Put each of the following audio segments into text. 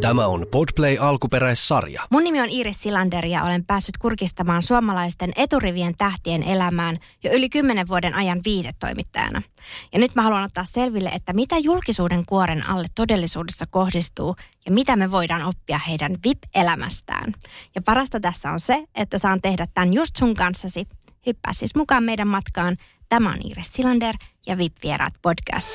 Tämä on Podplay alkuperäissarja. Mun nimi on Iris Silander ja olen päässyt kurkistamaan suomalaisten eturivien tähtien elämään jo yli kymmenen vuoden ajan viidetoimittajana. Ja nyt mä haluan ottaa selville, että mitä julkisuuden kuoren alle todellisuudessa kohdistuu ja mitä me voidaan oppia heidän VIP-elämästään. Ja parasta tässä on se, että saan tehdä tämän just sun kanssasi. Hyppää siis mukaan meidän matkaan. Tämä on Iris Silander ja VIP-vieraat podcast.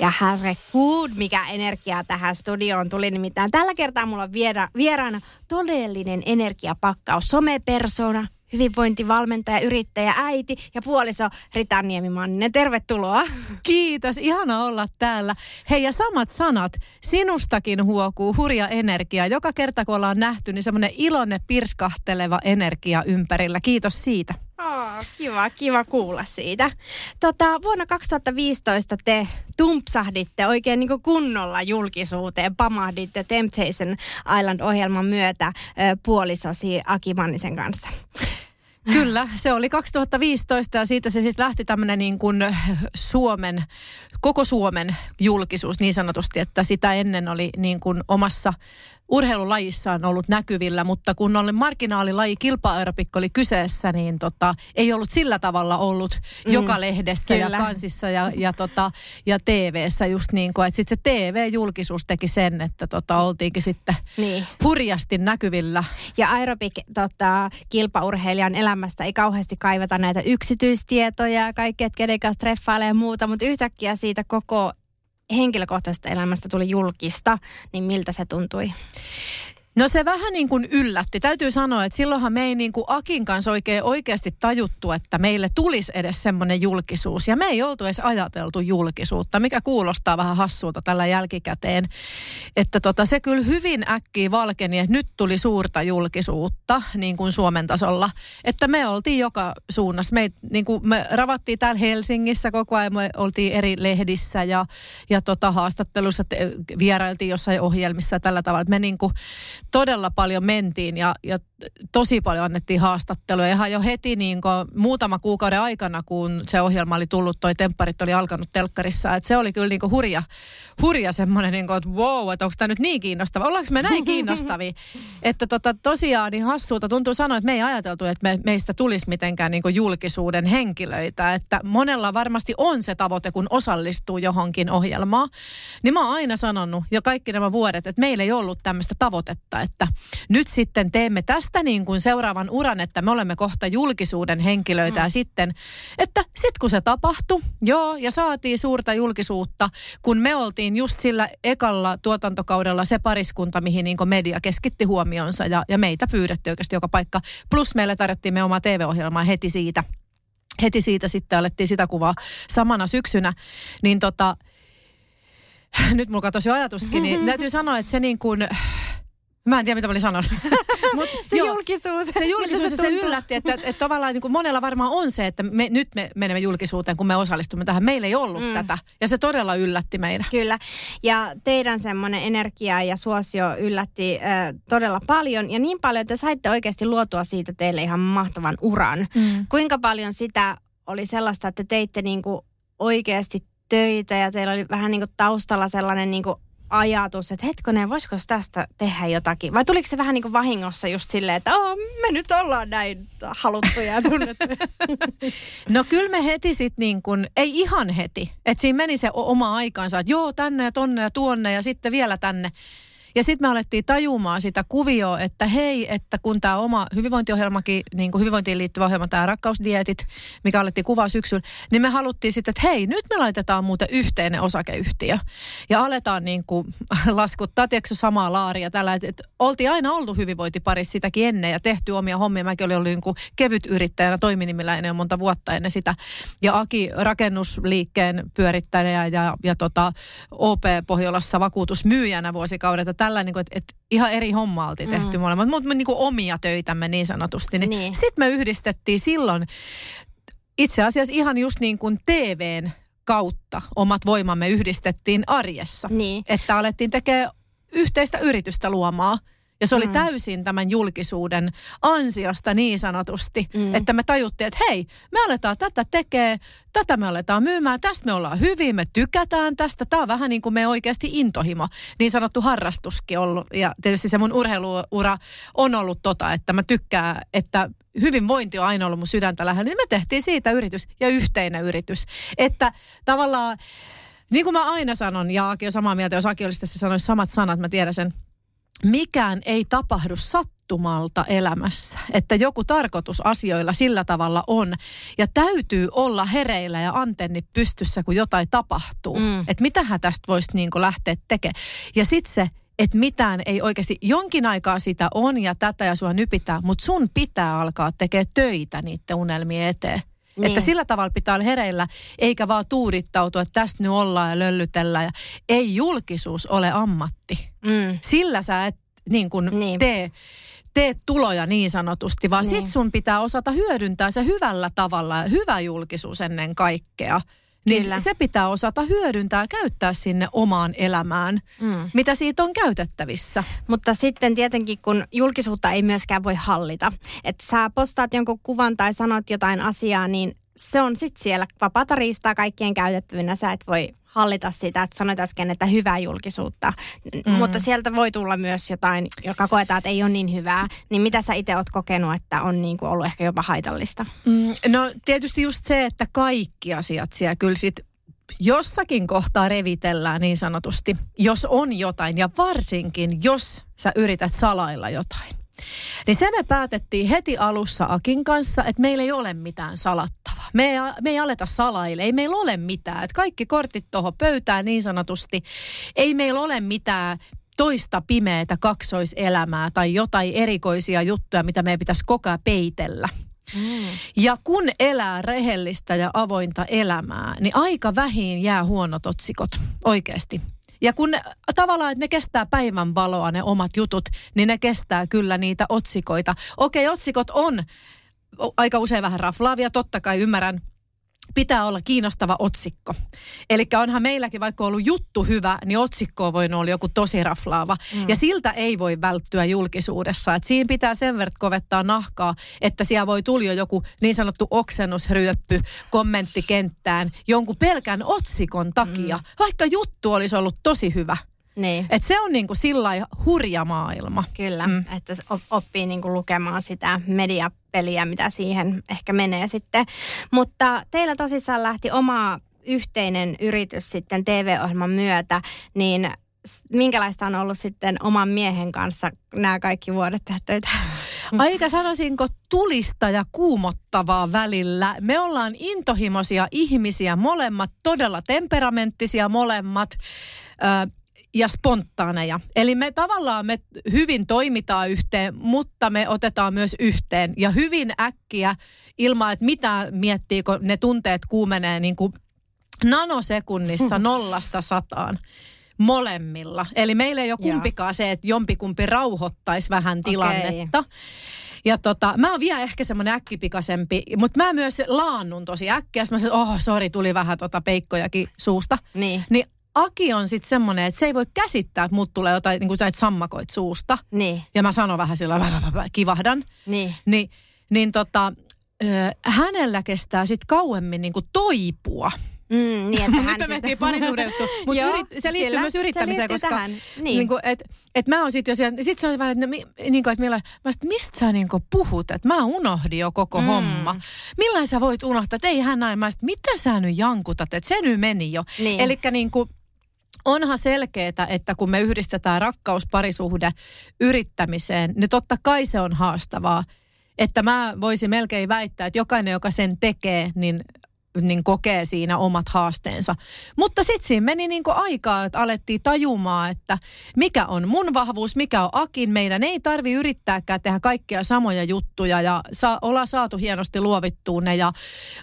Ja herregud, mikä energia tähän studioon tuli. Nimittäin tällä kertaa mulla on viera, vieraana todellinen energiapakkaus. Somepersona, hyvinvointivalmentaja, yrittäjä, äiti ja puoliso Rita Niemi-Manninen. Tervetuloa. Kiitos, ihana olla täällä. Hei ja samat sanat, sinustakin huokuu hurja energia. Joka kerta kun ollaan nähty, niin semmoinen iloinen pirskahteleva energia ympärillä. Kiitos siitä. Oh, kiva, kiva kuulla siitä. Tota, vuonna 2015 te tumpsahditte oikein niin kunnolla julkisuuteen, pamahditte Temptation Island-ohjelman myötä puolisosi Aki Mannisen kanssa. Kyllä, se oli 2015 ja siitä se sitten lähti tämmöinen niin kuin Suomen, koko Suomen julkisuus niin sanotusti, että sitä ennen oli niin kuin omassa urheilulajissaan ollut näkyvillä, mutta kun oli marginaalilaji, kilpa-aerobikko oli kyseessä, niin tota, ei ollut sillä tavalla ollut mm, joka lehdessä kyllä. ja kansissa ja, ja, tota, ja TV-ssä just niin kuin, että sitten se TV-julkisuus teki sen, että tota, oltiinkin sitten niin. hurjasti näkyvillä. Ja aerobik tota, kilpaurheilijan elämästä ei kauheasti kaivata näitä yksityistietoja, kaikki, että kenen kanssa treffailee ja muuta, mutta yhtäkkiä siitä koko henkilökohtaisesta elämästä tuli julkista, niin miltä se tuntui? No se vähän niin kuin yllätti. Täytyy sanoa, että silloinhan me ei niin kuin Akin kanssa oikein oikeasti tajuttu, että meille tulisi edes semmoinen julkisuus. Ja me ei oltu edes ajateltu julkisuutta, mikä kuulostaa vähän hassulta tällä jälkikäteen. Että tota, se kyllä hyvin äkkiä valkeni, että nyt tuli suurta julkisuutta niin kuin Suomen tasolla. Että me oltiin joka suunnassa. Me, niin kuin me ravattiin täällä Helsingissä koko ajan, me oltiin eri lehdissä ja, ja tota, haastattelussa vierailtiin jossain ohjelmissa tällä tavalla. Että me niin kuin todella paljon mentiin ja, ja tosi paljon annettiin haastatteluja. Ihan jo heti niin kuin muutama kuukauden aikana, kun se ohjelma oli tullut, toi tempparit oli alkanut telkkarissa. Et se oli kyllä niin kuin hurja, hurja semmoinen, niin kuin, että wow, että onko tämä nyt niin kiinnostava. Ollaanko me näin kiinnostavia? että tota, tosiaan niin hassuuta tuntuu sanoa, että me ei ajateltu, että me, meistä tulisi mitenkään niin kuin julkisuuden henkilöitä. Että monella varmasti on se tavoite, kun osallistuu johonkin ohjelmaan. Niin mä oon aina sanonut jo kaikki nämä vuodet, että meillä ei ollut tämmöistä tavoitetta, että nyt sitten teemme tästä niin kuin seuraavan uran, että me olemme kohta julkisuuden henkilöitä mm. ja sitten, että sitten kun se tapahtui, joo, ja saatiin suurta julkisuutta, kun me oltiin just sillä ekalla tuotantokaudella se pariskunta, mihin niin kuin media keskitti huomionsa ja, ja meitä pyydettiin oikeasti joka paikka. Plus meille tarjottiin me oma TV-ohjelmaa heti siitä. Heti siitä sitten alettiin sitä kuvaa samana syksynä. Niin tota, nyt mulla katosi ajatuskin, niin täytyy sanoa, että se niin kuin Mä en tiedä, mitä mä olin sanossa. Mut, se joo, julkisuus. Se julkisuus se, se yllätti, että, että, että tavallaan niin kuin monella varmaan on se, että me, nyt me menemme julkisuuteen, kun me osallistumme tähän. Meillä ei ollut mm. tätä. Ja se todella yllätti meidän. Kyllä. Ja teidän semmoinen energia ja suosio yllätti äh, todella paljon. Ja niin paljon, että saitte oikeasti luotua siitä teille ihan mahtavan uran. Mm. Kuinka paljon sitä oli sellaista, että teitte niin kuin oikeasti töitä ja teillä oli vähän niin kuin taustalla sellainen niin kuin ajatus, että hetkonen, voisiko tästä tehdä jotakin? Vai tuliko se vähän niin kuin vahingossa just silleen, että oh, me nyt ollaan näin haluttuja ja no kyllä me heti sitten niin kuin, ei ihan heti. Että siinä meni se oma aikansa, että joo tänne ja tonne ja tuonne ja sitten vielä tänne. Ja sitten me alettiin tajumaan sitä kuvioa, että hei, että kun tämä oma hyvinvointiohjelmakin, niin kuin hyvinvointiin liittyvä ohjelma, tämä rakkausdietit, mikä alettiin kuvaa syksyllä, niin me haluttiin sitten, että hei, nyt me laitetaan muuten yhteinen osakeyhtiö. Ja aletaan niin kuin laskuttaa, tiedätkö, samaa laaria tällä, että, että oltiin aina oltu hyvinvointiparissa sitäkin ennen ja tehty omia hommia. Mäkin olin ollut niin kuin kevyt yrittäjänä toiminimillä ennen monta vuotta ennen sitä. Ja Aki rakennusliikkeen pyörittäjä ja, ja tota, OP Pohjolassa vakuutusmyyjänä vuosikaudet tällä, niin kuin, että, että ihan eri homma oltiin tehty mm. molemmat, mutta niin kuin omia töitämme niin sanotusti. Niin, niin. Sitten me yhdistettiin silloin itse asiassa ihan just niin kuin TVn kautta omat voimamme yhdistettiin arjessa. Niin. Että alettiin tekemään yhteistä yritystä luomaan – ja se oli mm. täysin tämän julkisuuden ansiosta niin sanotusti, mm. että me tajuttiin, että hei, me aletaan tätä tekee, tätä me aletaan myymään, tästä me ollaan hyvin, me tykätään tästä. Tämä on vähän niin kuin me oikeasti intohimo, niin sanottu harrastuskin ollut. Ja tietysti se mun urheiluura on ollut tota, että mä tykkään, että hyvinvointi on aina ollut mun sydäntä lähellä. Niin me tehtiin siitä yritys ja yhteinen yritys. Että tavallaan, niin kuin mä aina sanon, ja Aki on samaa mieltä, jos Aki olisi tässä sanoisi samat sanat, mä tiedän sen, mikään ei tapahdu sattumalta elämässä. Että joku tarkoitus asioilla sillä tavalla on. Ja täytyy olla hereillä ja antenni pystyssä, kun jotain tapahtuu. Mm. Että mitähän tästä voisi niin lähteä tekemään. Ja sitten se, että mitään ei oikeasti, jonkin aikaa sitä on ja tätä ja sua nypitää, mutta sun pitää alkaa tekemään töitä niiden unelmien eteen. Niin. Että sillä tavalla pitää olla hereillä, eikä vaan tuudittautua, että tästä nyt ollaan ja löllytellään. Ja ei julkisuus ole ammatti. Mm. Sillä sä et niin kuin niin. tee tee tuloja niin sanotusti, vaan niin. sit sun pitää osata hyödyntää se hyvällä tavalla hyvä julkisuus ennen kaikkea. Niin Kyllä. se pitää osata hyödyntää ja käyttää sinne omaan elämään, mm. mitä siitä on käytettävissä. Mutta sitten tietenkin, kun julkisuutta ei myöskään voi hallita. Että sä postaat jonkun kuvan tai sanot jotain asiaa, niin se on sitten siellä vapaata riistaa kaikkien käytettävinä. Sä et voi hallita sitä, että sanoit äsken, että hyvää julkisuutta. Mm. Mutta sieltä voi tulla myös jotain, joka koetaan, että ei ole niin hyvää. Niin mitä sä itse oot kokenut, että on niin kuin ollut ehkä jopa haitallista? Mm, no tietysti just se, että kaikki asiat siellä kyllä sit jossakin kohtaa revitellään niin sanotusti, jos on jotain ja varsinkin jos sä yrität salailla jotain. Niin se me päätettiin heti alussa Akin kanssa, että meillä ei ole mitään salattavaa. Me ei, me ei aleta salaille, ei meillä ole mitään. Että kaikki kortit tuohon pöytään niin sanotusti. Ei meillä ole mitään toista pimeätä kaksoiselämää tai jotain erikoisia juttuja, mitä meidän pitäisi koko ajan peitellä. Mm. Ja kun elää rehellistä ja avointa elämää, niin aika vähin jää huonot otsikot oikeasti. Ja kun ne, tavallaan, että ne kestää päivän valoa ne omat jutut, niin ne kestää kyllä niitä otsikoita. Okei, otsikot on aika usein vähän raflaavia, totta kai ymmärrän pitää olla kiinnostava otsikko. Eli onhan meilläkin vaikka ollut juttu hyvä, niin otsikko voi olla joku tosi raflaava. Mm. Ja siltä ei voi välttyä julkisuudessa. Et siinä pitää sen verran kovettaa nahkaa, että siellä voi tulla joku niin sanottu oksennusryöppy kommenttikenttään jonkun pelkän otsikon takia, mm. vaikka juttu olisi ollut tosi hyvä. Niin. Et se on niinku sillä hurja maailma. Kyllä, mm. että oppii niinku lukemaan sitä mediapeliä, mitä siihen ehkä menee sitten. Mutta teillä tosissaan lähti oma yhteinen yritys sitten TV-ohjelman myötä, niin minkälaista on ollut sitten oman miehen kanssa nämä kaikki vuodet tehdä töitä? Aika sanoisinko tulista ja kuumottavaa välillä. Me ollaan intohimoisia ihmisiä molemmat, todella temperamenttisia molemmat. Ö, ja spontaaneja. Eli me tavallaan me hyvin toimitaan yhteen, mutta me otetaan myös yhteen. Ja hyvin äkkiä ilman, että mitä miettii, kun ne tunteet kuumenee niin kuin nanosekunnissa nollasta sataan molemmilla. Eli meillä ei ole kumpikaan se, että jompikumpi rauhoittaisi vähän tilannetta. Okay. Ja tota, mä oon vielä ehkä semmoinen äkkipikaisempi, mutta mä myös laannun tosi äkkiä. Mä sanoin, että oh, sori, tuli vähän tota peikkojakin suusta. Niin. niin Aki on sitten semmoinen, että se ei voi käsittää, että mut tulee jotain, niin kuin sä sammakoit suusta. Niin. Ja mä sanon vähän sillä kivahdan. Niin. Ni, niin tota, ö, hänellä kestää sitten kauemmin niin kuin toipua. Mm, niin, että Nyt me mentiin parisuuden juttu, mutta yrit, se liittyy kyllä, myös yrittämiseen, koska tähän. Niin. Niin kuin, et, et mä oon sitten jo siellä, sit se on vähän, että, no, niin kuin, että millä, mä sit, mistä sä niin kuin puhut, että mä unohdin jo koko mm. homma. Millain sä voit unohtaa, että ei hän näin, mä sit, mitä sä nyt jankutat, että se nyt meni jo. Niin. Eli niin kuin, onhan selkeää, että kun me yhdistetään rakkaus, parisuhde yrittämiseen, niin totta kai se on haastavaa. Että mä voisin melkein väittää, että jokainen, joka sen tekee, niin niin kokee siinä omat haasteensa. Mutta sitten siinä meni niin aikaa, että alettiin tajumaan, että mikä on mun vahvuus, mikä on Akin. Meidän ei tarvi yrittääkään tehdä kaikkia samoja juttuja ja saa, olla saatu hienosti luovittua ne ja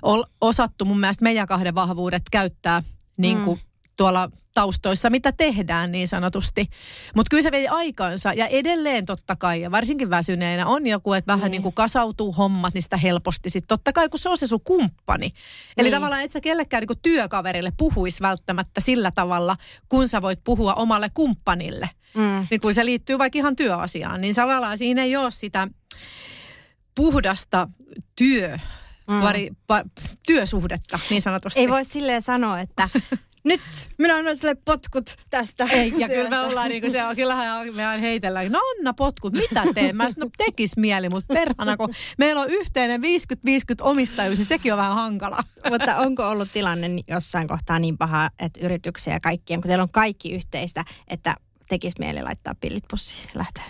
ol, osattu mun mielestä meidän kahden vahvuudet käyttää niin kuin mm tuolla taustoissa, mitä tehdään niin sanotusti. Mutta kyllä se vei aikansa ja edelleen totta kai, ja varsinkin väsyneenä on joku, että vähän niin kuin kasautuu hommat niistä helposti. Sitten totta kai, kun se on se sun kumppani. Eli niin. tavallaan et sä kellekään niin kuin työkaverille puhuisi välttämättä sillä tavalla, kun sä voit puhua omalle kumppanille. Mm. Niin kun se liittyy vaikka ihan työasiaan, niin tavallaan siinä ei ole sitä puhdasta työ, mm. pari, pa, työsuhdetta niin sanotusti. Ei voi silleen sanoa, että nyt minä annan sille potkut tästä Ei, ja kyllä me ollaan niin kuin se on, kyllähän me heitellään, no anna potkut, mitä teen? Mä no tekis mieli, mutta perhana, kun meillä on yhteinen 50-50 omistajuus, niin sekin on vähän hankala. Mutta onko ollut tilanne jossain kohtaa niin paha, että yrityksiä ja kaikkien, kun teillä on kaikki yhteistä, että tekisi mieli laittaa pillit pussiin ja lähteä?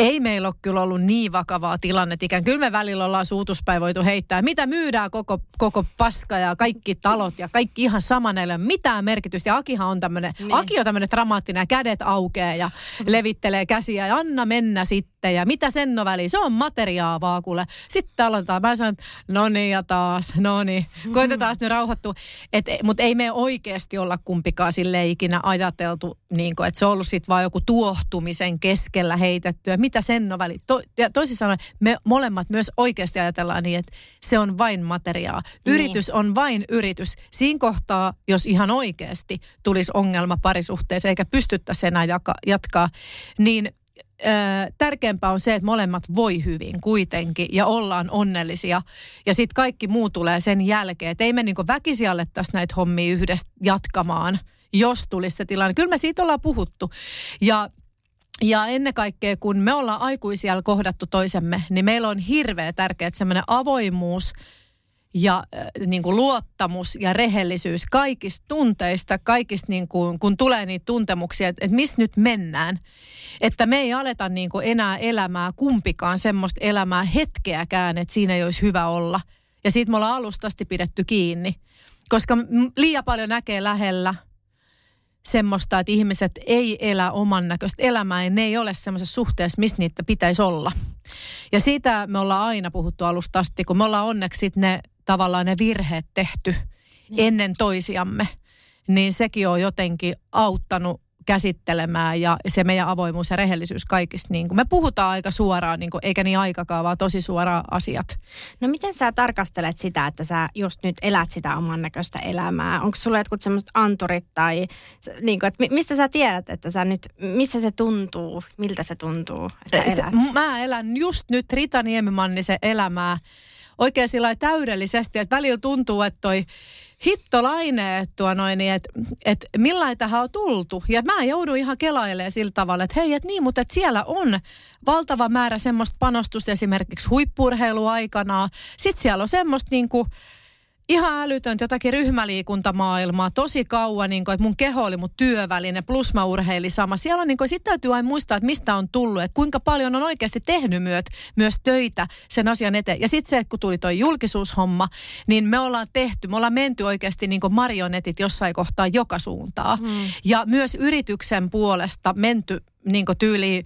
Ei meillä ole kyllä ollut niin vakavaa tilannetta. Ikään kyllä me välillä ollaan suutuspäin voitu heittää. Mitä myydään koko, koko paska ja kaikki talot ja kaikki ihan saman ei ole mitään merkitystä. Ja Akihan on tämmöinen, niin. Aki on tämmöinen dramaattinen, kädet aukeaa ja levittelee käsiä ja anna mennä sitten. Ja mitä sen on väliin? Se on materiaa vaan kuule. Sitten aloitetaan. Mä sanon, no niin ja taas, no niin. Koitetaan nyt rauhoittua. Mutta ei me oikeasti olla kumpikaan sille ikinä ajateltu, niin kuin, että se on ollut sitten vaan joku tuohtumisen keskellä heitettyä mitä sen on väli. To, ja toisin sanoen, me molemmat myös oikeasti ajatellaan niin, että se on vain materiaa. Niin. Yritys niin. on vain yritys. Siinä kohtaa, jos ihan oikeasti tulisi ongelma parisuhteeseen eikä pystyttäisi enää jaka, jatkaa, niin tärkeämpää on se, että molemmat voi hyvin kuitenkin ja ollaan onnellisia. Ja sitten kaikki muu tulee sen jälkeen. Että ei me niinku väkisi alettaisi näitä hommia yhdessä jatkamaan, jos tulisi se tilanne. Kyllä me siitä ollaan puhuttu. Ja ja ennen kaikkea, kun me ollaan aikuisia kohdattu toisemme, niin meillä on hirveä tärkeä semmoinen avoimuus ja äh, niin kuin luottamus ja rehellisyys kaikista tunteista, kaikista niin kuin, kun tulee niitä tuntemuksia, että, että missä nyt mennään. Että me ei aleta niin kuin enää elämää kumpikaan semmoista elämää hetkeäkään, että siinä ei olisi hyvä olla. Ja siitä me ollaan alustasti pidetty kiinni. Koska liian paljon näkee lähellä – semmoista, että ihmiset ei elä oman näköistä elämää ja ne ei ole semmoisessa suhteessa, missä niitä pitäisi olla. Ja siitä me ollaan aina puhuttu alusta asti, kun me ollaan onneksi ne tavallaan ne virheet tehty niin. ennen toisiamme, niin sekin on jotenkin auttanut käsittelemään ja se meidän avoimuus ja rehellisyys kaikista. Niin kuin me puhutaan aika suoraan, niin kuin, eikä niin aikakaan, vaan tosi suoraan asiat. No miten sä tarkastelet sitä, että sä just nyt elät sitä oman näköistä elämää? Onko sulla jotkut semmoiset anturit tai niin kuin, että mistä sä tiedät, että sä nyt, missä se tuntuu, miltä se tuntuu, että elät? Se, mä elän just nyt Rita Niemimannisen elämää oikein sillä täydellisesti, että välillä tuntuu, että toi hittolaine, että noin, niin että, että millain tähän on tultu. Ja mä joudun ihan kelailemaan sillä tavalla, että hei, että niin, mutta että siellä on valtava määrä semmoista panostusta esimerkiksi huippurheiluaikana. Sitten siellä on semmoista niin kuin, ihan älytöntä jotakin ryhmäliikuntamaailmaa tosi kauan, niin kuin, että mun keho oli mun työväline, plus mä urheilin sama. Siellä on niin kuin, sit täytyy aina muistaa, että mistä on tullut, että kuinka paljon on oikeasti tehnyt myöt, myös töitä sen asian eteen. Ja sitten se, että kun tuli toi julkisuushomma, niin me ollaan tehty, me ollaan menty oikeasti niin kuin marionetit jossain kohtaa joka suuntaa. Hmm. Ja myös yrityksen puolesta menty niin tyyli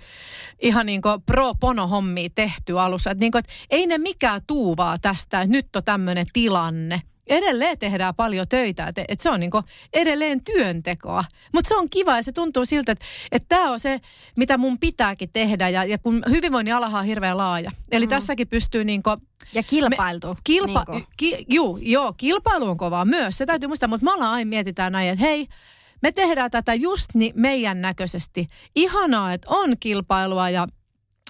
ihan niin pro pono hommia tehty alussa. Että niin että ei ne mikään tuuvaa tästä, että nyt on tämmöinen tilanne edelleen tehdään paljon töitä, että, että se on niin edelleen työntekoa. Mutta se on kiva ja se tuntuu siltä, että, että tämä on se, mitä mun pitääkin tehdä ja, ja kun hyvinvoinnin alaha on hirveän laaja. Eli mm. tässäkin pystyy niin kuin, Ja kilpailtu. Me, kilpa, niin ki, juu, joo, kilpailu on kovaa myös, se täytyy muistaa, mutta me ollaan aina mietitään näin, että hei, me tehdään tätä just niin meidän näköisesti. Ihanaa, että on kilpailua ja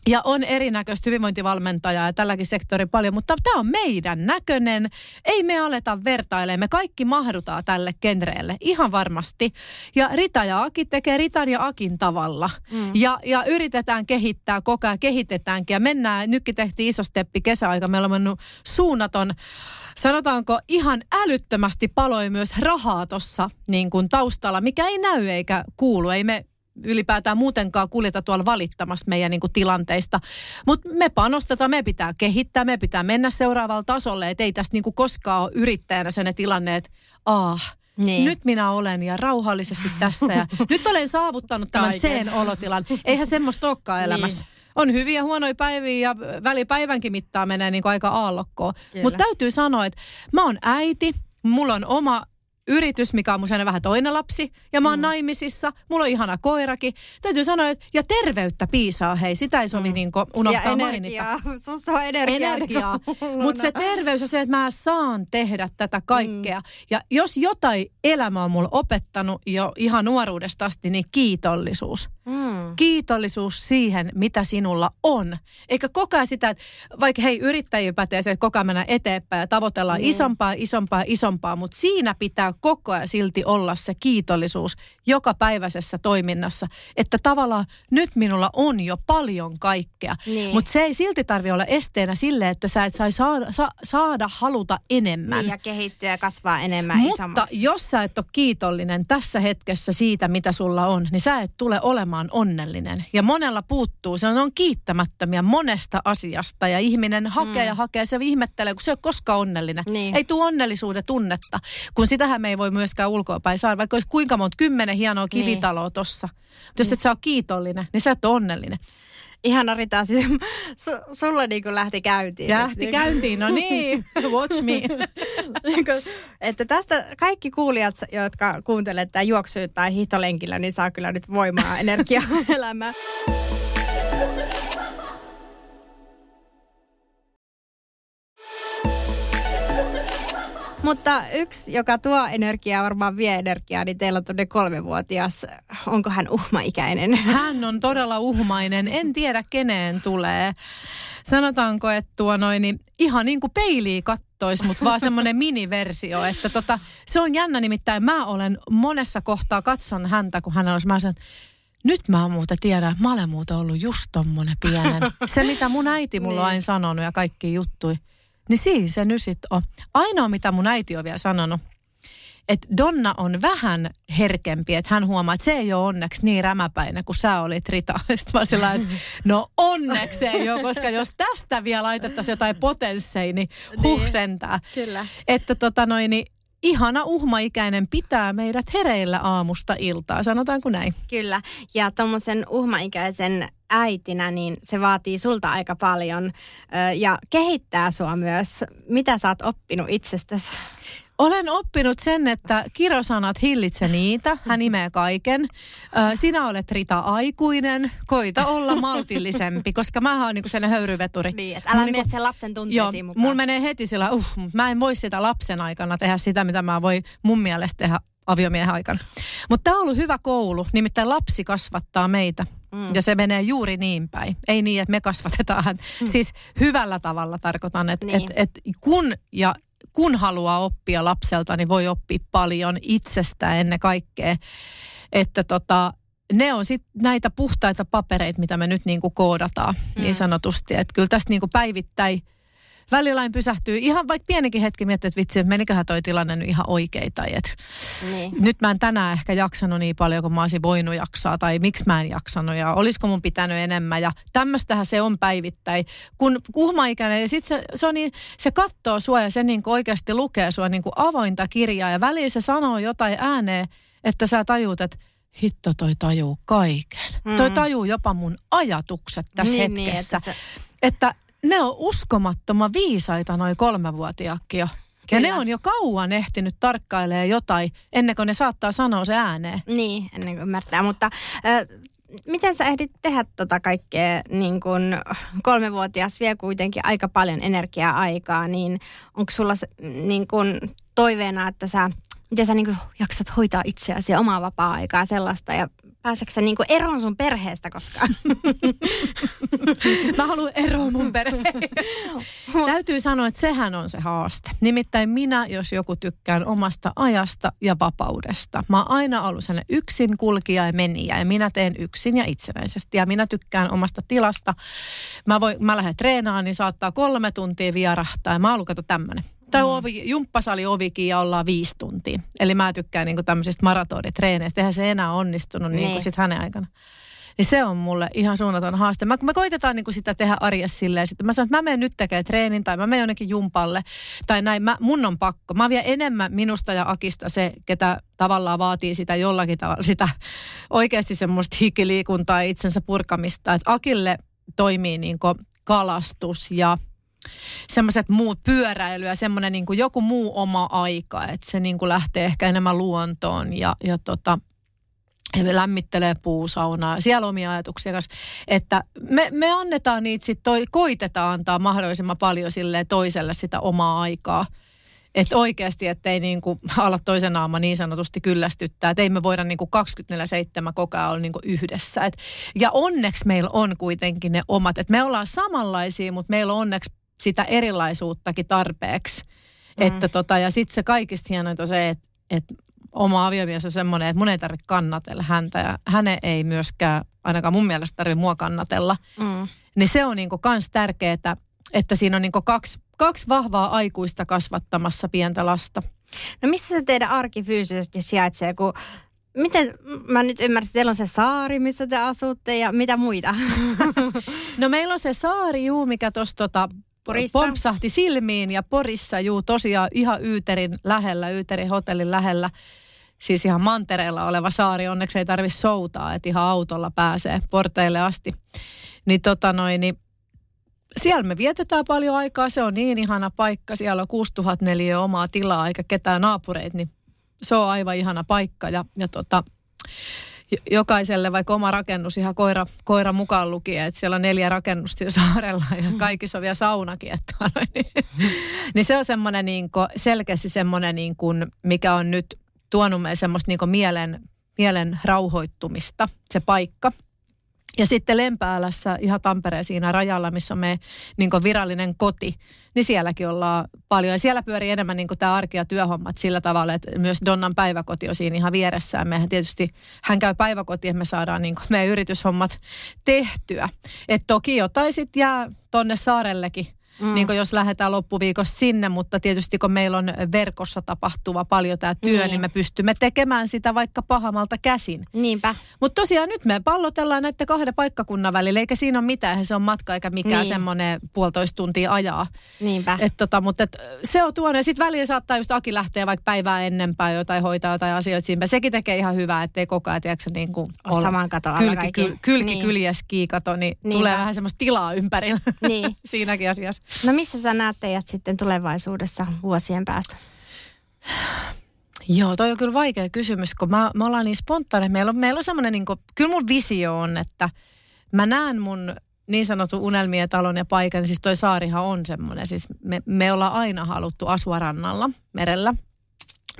ja on erinäköistä hyvinvointivalmentajaa ja tälläkin sektori paljon, mutta tämä on meidän näköinen. Ei me aleta vertailemaan, me kaikki mahdutaan tälle genreelle, ihan varmasti. Ja Rita ja Aki tekee Ritan ja Akin tavalla. Mm. Ja, ja yritetään kehittää koko ajan, kehitetäänkin. Ja mennään, nytkin tehtiin iso steppi kesäaika, meillä on mennyt suunnaton, sanotaanko ihan älyttömästi paloi myös rahaa tuossa niin kuin taustalla, mikä ei näy eikä kuulu. Ei me ylipäätään muutenkaan kuljeta tuolla valittamassa meidän niin kuin, tilanteista. Mutta me panostetaan, me pitää kehittää, me pitää mennä seuraavalle tasolle, että ei tästä niin kuin, koskaan ole yrittäjänä sen tilanne, että ah, niin. Nyt minä olen ja rauhallisesti tässä ja nyt olen saavuttanut tämän sen olotilan. Eihän semmoista olekaan niin. elämässä. Niin. On hyviä huonoja päiviä ja välipäivänkin mittaa menee niin kuin aika aallokkoon. Mutta täytyy sanoa, että mä oon äiti, mulla on oma yritys, mikä on mun vähän toinen lapsi, ja mä oon mm. naimisissa, mulla on ihana koirakin. Täytyy sanoa, että ja terveyttä piisaa, hei, sitä ei sovi mm. niin unohtaa ja energiaa. mainita. Sussa on energiaa. energiaa. Mutta se terveys ja se, että mä saan tehdä tätä kaikkea. Mm. Ja jos jotain elämä on mulla opettanut jo ihan nuoruudesta asti, niin kiitollisuus. Mm. Kiitollisuus siihen, mitä sinulla on. Eikä koko ajan sitä, että vaikka hei yrittäjiä pätee se, että koko ajan mennään eteenpäin ja tavoitellaan mm. isompaa, isompaa, isompaa, mutta siinä pitää koko ajan silti olla se kiitollisuus joka päiväisessä toiminnassa, että tavallaan nyt minulla on jo paljon kaikkea, niin. mutta se ei silti tarvi olla esteenä sille, että sä et saisi saada, sa, saada haluta enemmän. Niin, ja kehittyä ja kasvaa enemmän Mutta isommaksi. jos sä et ole kiitollinen tässä hetkessä siitä, mitä sulla on, niin sä et tule olemaan onnellinen. Ja monella puuttuu, se on, on kiittämättömiä monesta asiasta ja ihminen hakee mm. ja hakee, se ihmettelee, kun se ei ole koskaan onnellinen. Niin. Ei tule onnellisuuden tunnetta, kun sitähän me ei voi myöskään ulkoapäin saada, vaikka olisi kuinka monta kymmenen hienoa niin. kivitaloa niin. tossa. Mutta jos niin. et sä ole kiitollinen, niin sä et ole onnellinen. Ihana Rita, siis su, sulla niin kuin lähti käyntiin. Lähti niin käyntiin, no niin, watch me. niin kuin, että tästä kaikki kuulijat, jotka kuuntelee tätä juoksu- tai hiihtolenkillä, niin saa kyllä nyt voimaa, energiaa elämään. Mutta yksi, joka tuo energiaa, varmaan vie energiaa, niin teillä on tuonne kolmevuotias. Onko hän uhmaikäinen? Hän on todella uhmainen. En tiedä, keneen tulee. Sanotaanko, että tuo noin, niin ihan niin kuin peiliä kattois, mutta vaan semmoinen miniversio. Että tota, se on jännä nimittäin. Mä olen monessa kohtaa katson häntä, kun hän on, mä sanon, nyt mä muuten tiedän, että mä olen muuten ollut just tommonen pienen. Se, mitä mun äiti mulla on niin. aina sanonut ja kaikki juttui. Niin siinä se nyt sitten on. Ainoa, mitä mun äiti on vielä sanonut, että Donna on vähän herkempi, että hän huomaa, että se ei ole onneksi niin rämäpäinen kuin sä olit Rita. Sitten mä sillä että no onneksi ei ole, koska jos tästä vielä laitettaisiin jotain potensseja, niin huh niin, sentää. Kyllä. Että tota noin, niin ihana uhmaikäinen pitää meidät hereillä aamusta iltaa, sanotaanko näin? Kyllä, ja tuommoisen uhmaikäisen äitinä, niin se vaatii sulta aika paljon ja kehittää sua myös. Mitä sä oot oppinut itsestäsi? Olen oppinut sen, että kirosanat hillitse niitä. Hän imee kaiken. sinä olet Rita aikuinen. Koita olla maltillisempi, koska mä oon niinku sen höyryveturi. Niin, että älä mene niinku, sen lapsen tunteisiin joo, mukaan. Mulla menee heti sillä, uh, mä en voi sitä lapsen aikana tehdä sitä, mitä mä voi mun mielestä tehdä aviomiehen aikana. Mutta tämä on ollut hyvä koulu, nimittäin lapsi kasvattaa meitä. Mm. Ja se menee juuri niin päin. Ei niin, että me kasvatetaan. Mm. Siis hyvällä tavalla tarkoitan, että niin. et, et kun ja kun haluaa oppia lapselta, niin voi oppia paljon itsestä ennen kaikkea. Että tota, ne on sitten näitä puhtaita papereita, mitä me nyt niin kuin koodataan niin mm. niin sanotusti. Että kyllä tästä niin kuin päivittäin välillä pysähtyy ihan vaikka pienikin hetki miettiä, että vitsi, että meniköhän toi tilanne nyt ihan oikein. Tai et niin. nyt mä en tänään ehkä jaksanut niin paljon, kuin mä olisin voinut jaksaa. Tai miksi mä en jaksanut ja olisiko mun pitänyt enemmän. Ja tämmöistähän se on päivittäin. Kun kuhmaikäinen ja sitten se, se, on niin, se katsoo sua ja se niin oikeasti lukee sua niin kuin avointa kirjaa. Ja väliin se sanoo jotain ääneen, että sä tajuut, että hitto toi tajuu kaiken. Mm. Toi tajuu jopa mun ajatukset tässä niin, hetkessä. Niin, että, se... että ne on uskomattoman viisaita noin kolmevuotiaakki jo. Kyllä. Ja ne on jo kauan ehtinyt tarkkailemaan jotain ennen kuin ne saattaa sanoa se ääneen. Niin, ennen kuin ymmärtää. Mutta äh, miten sä ehdit tehdä tota kaikkea, niin kun kolmevuotias vie kuitenkin aika paljon energiaa aikaa, niin onko sulla se, niin kun toiveena, että sä, miten sä niin jaksat hoitaa itseäsi ja omaa vapaa-aikaa sellaista ja Pääseekö sä niinku eroon sun perheestä koskaan? Mä haluan eroon mun perheestä. Täytyy sanoa, että sehän on se haaste. Nimittäin minä, jos joku tykkään omasta ajasta ja vapaudesta. Mä oon aina ollut sellainen yksin kulkija ja meniä ja minä teen yksin ja itsenäisesti. Ja minä tykkään omasta tilasta. Mä, voi, mä lähden treenaamaan, niin saattaa kolme tuntia vierahtaa ja mä oon ollut tämmönen. Tai mm. ovi, jumppasali ovikin ja ollaan viisi tuntia. Eli mä tykkään niinku tämmöisistä maratonitreeneistä. Eihän se enää onnistunut niin kuin sit hänen aikana. Niin se on mulle ihan suunnaton haaste. Mä, me koitetaan niin kuin sitä tehdä arjessa silleen, että mä sanon, että mä menen nyt tekemään treenin tai mä menen jonnekin jumpalle tai näin. Mä, mun on pakko. Mä vien enemmän minusta ja Akista se, ketä tavallaan vaatii sitä jollakin tavalla, sitä oikeasti semmoista hikiliikuntaa itsensä purkamista. Että Akille toimii niin kuin kalastus ja semmoiset muut pyöräily ja semmoinen niin kuin joku muu oma aika, että se niin kuin lähtee ehkä enemmän luontoon ja, ja tota, lämmittelee puusaunaa, siellä omia ajatuksia kanssa, että me, me annetaan niitä sitten, koitetaan antaa mahdollisimman paljon sille toiselle sitä omaa aikaa. Että oikeasti, ettei niin kuin ala toisen naama niin sanotusti kyllästyttää. Että ei me voida niin kuin 24-7 koko ajan olla niin kuin yhdessä. Et, ja onneksi meillä on kuitenkin ne omat. Että me ollaan samanlaisia, mutta meillä on onneksi sitä erilaisuuttakin tarpeeksi. Mm. Että tota, ja sitten se kaikista hienointa on se, että, että oma aviomies on semmoinen, että mun ei tarvitse kannatella häntä ja hänen ei myöskään, ainakaan mun mielestä tarvitse mua kannatella. Mm. Niin se on niinku kans tärkeää, että siinä on niinku kaksi, kaksi vahvaa aikuista kasvattamassa pientä lasta. No missä se teidän arki fyysisesti sijaitsee, kun Miten, mä nyt ymmärsin, teillä on se saari, missä te asutte ja mitä muita? no meillä on se saari, juu, mikä tuossa tota, Porissa. pompsahti silmiin ja Porissa, juu, tosiaan ihan Yyterin lähellä, Yyterin hotellin lähellä siis ihan mantereella oleva saari, onneksi ei tarvitse soutaa, että ihan autolla pääsee porteille asti. Niin tota noin, niin siellä me vietetään paljon aikaa, se on niin ihana paikka, siellä on 6004 omaa tilaa eikä ketään naapureita, niin se on aivan ihana paikka ja, ja tota, jokaiselle vaikka oma rakennus ihan koira, koira mukaan lukien, että siellä on neljä rakennusta saarella ja kaikissa on vielä saunakin. Että, niin, niin se on semmoinen niin kuin, selkeästi semmoinen, niin kuin, mikä on nyt tuonut meille semmoista niin mielen, mielen rauhoittumista, se paikka. Ja sitten Lempäälässä, ihan Tampereen siinä rajalla, missä on me niin virallinen koti, niin sielläkin ollaan paljon. Ja siellä pyörii enemmän niin tämä arki- ja työhommat sillä tavalla, että myös Donnan päiväkoti on siinä ihan vieressä. Ja mehän tietysti, hän käy päiväkotiin, että me saadaan niin meidän yrityshommat tehtyä. Että toki jotain sitten jää tonne saarellekin Mm. Niin jos lähdetään loppuviikosta sinne, mutta tietysti kun meillä on verkossa tapahtuva paljon tämä työ, niin. niin me pystymme tekemään sitä vaikka pahamalta käsin. Niinpä. Mutta tosiaan nyt me pallotellaan näiden kahden paikkakunnan välillä, eikä siinä ole mitään, se on matka eikä mikään niin. semmoinen puolitoista tuntia ajaa. Niinpä. Et tota, mutta et, se on tuonne. Sitten välillä saattaa just Aki lähteä vaikka päivää ennenpäin jotain hoitaa jotain asioita siinä. Sekin tekee ihan hyvää, ettei koko ajan tiedätkö, niin kuin olla saman katon kylki, kyl, kylki niin. kyljes kiikato, niin Niinpä. tulee vähän semmoista tilaa ympärillä niin. siinäkin asiassa. No missä sä näet teidät sitten tulevaisuudessa vuosien päästä? Joo, toi on kyllä vaikea kysymys, kun mä, me ollaan niin spontaane. Meillä on, meillä on semmoinen, niin kuin, kyllä mun visio on, että mä näen mun niin sanotun unelmien talon ja paikan, siis toi saarihan on semmoinen. Siis me, me ollaan aina haluttu asua rannalla, merellä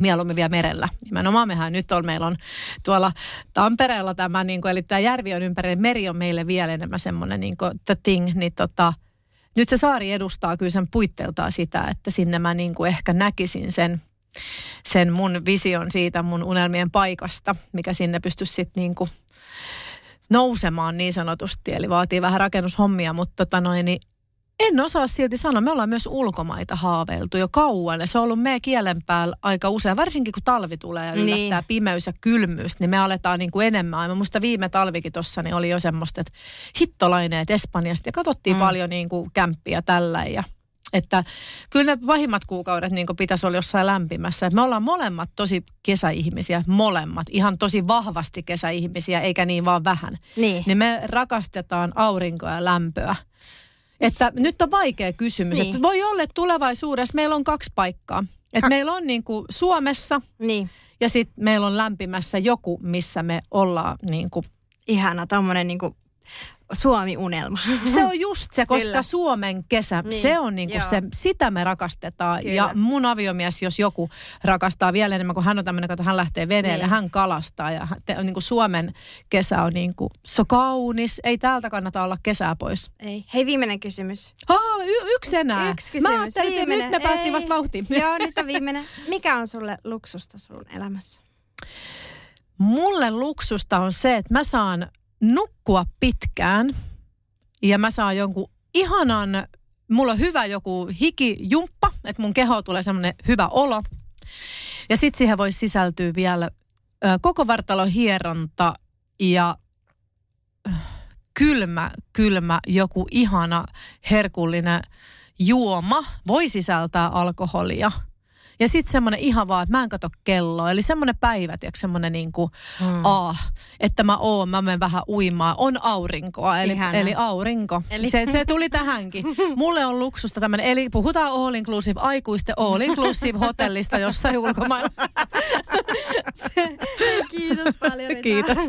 mieluummin vielä merellä. Nimenomaan mehän nyt on, meillä on tuolla Tampereella tämä, niin kuin, eli tämä järvi on ympärillä, meri on meille vielä enemmän semmoinen niin kuin, the thing, niin tota, nyt se saari edustaa kyllä sen puitteiltaan sitä, että sinne mä niin kuin ehkä näkisin sen, sen mun vision siitä mun unelmien paikasta, mikä sinne pystyisi sitten niin kuin nousemaan niin sanotusti. Eli vaatii vähän rakennushommia, mutta tota noin, niin en osaa silti sanoa. Me ollaan myös ulkomaita haaveiltu jo kauan ja se on ollut meidän kielen päällä aika usein. Varsinkin kun talvi tulee ja yllättää niin. pimeys ja kylmyys, niin me aletaan niin kuin enemmän. Mä muista viime talvikin tuossa niin oli jo semmoista, että hittolaineet Espanjasta ja katsottiin mm. paljon niin kuin kämppiä tällä ja että kyllä ne pahimmat kuukaudet niin pitäisi olla jossain lämpimässä. me ollaan molemmat tosi kesäihmisiä, molemmat, ihan tosi vahvasti kesäihmisiä, eikä niin vaan vähän. Niin. niin me rakastetaan aurinkoa ja lämpöä. Että nyt on vaikea kysymys. Niin. Että voi olla, että tulevaisuudessa meillä on kaksi paikkaa. Että meillä on niin kuin Suomessa niin. ja sitten meillä on lämpimässä joku, missä me ollaan niin kuin Ihana, tommonen niin kuin Suomi-unelma. Se on just se, koska Kyllä. Suomen kesä, niin. se on niinku se, sitä me rakastetaan. Kyllä. Ja mun aviomies, jos joku rakastaa vielä enemmän, kun hän on tämmöinen, että hän lähtee veneelle, niin. hän kalastaa. Ja te, niinku Suomen kesä on niinku, so kaunis. Ei täältä kannata olla kesää pois. Ei. Hei, viimeinen kysymys. Oh, y- yksi enää. Yksi kysymys. Mä ajattelin, että nyt me päästiin vasta vauhtiin. Joo, nyt on viimeinen. Mikä on sulle luksusta sun elämässä? Mulle luksusta on se, että mä saan nukkua pitkään ja mä saan jonkun ihanan, mulla on hyvä joku hikijumppa, että mun keho tulee semmoinen hyvä olo. Ja sitten siihen voi sisältyä vielä ö, koko vartalon hieronta ja kylmä, kylmä joku ihana herkullinen juoma. Voi sisältää alkoholia. Ja sitten semmoinen ihan vaan, että mä en kato kelloa. Eli semmoinen päivä, tiedätkö, semmoinen niin kuin, hmm. ah, että mä oon, mä menen vähän uimaan. On aurinkoa, eli, eli aurinko. Eli... Se, se tuli tähänkin. Mulle on luksusta tämmöinen, eli puhutaan all inclusive, aikuisten all inclusive hotellista jossain ulkomailla. kiitos paljon. Rita. Kiitos.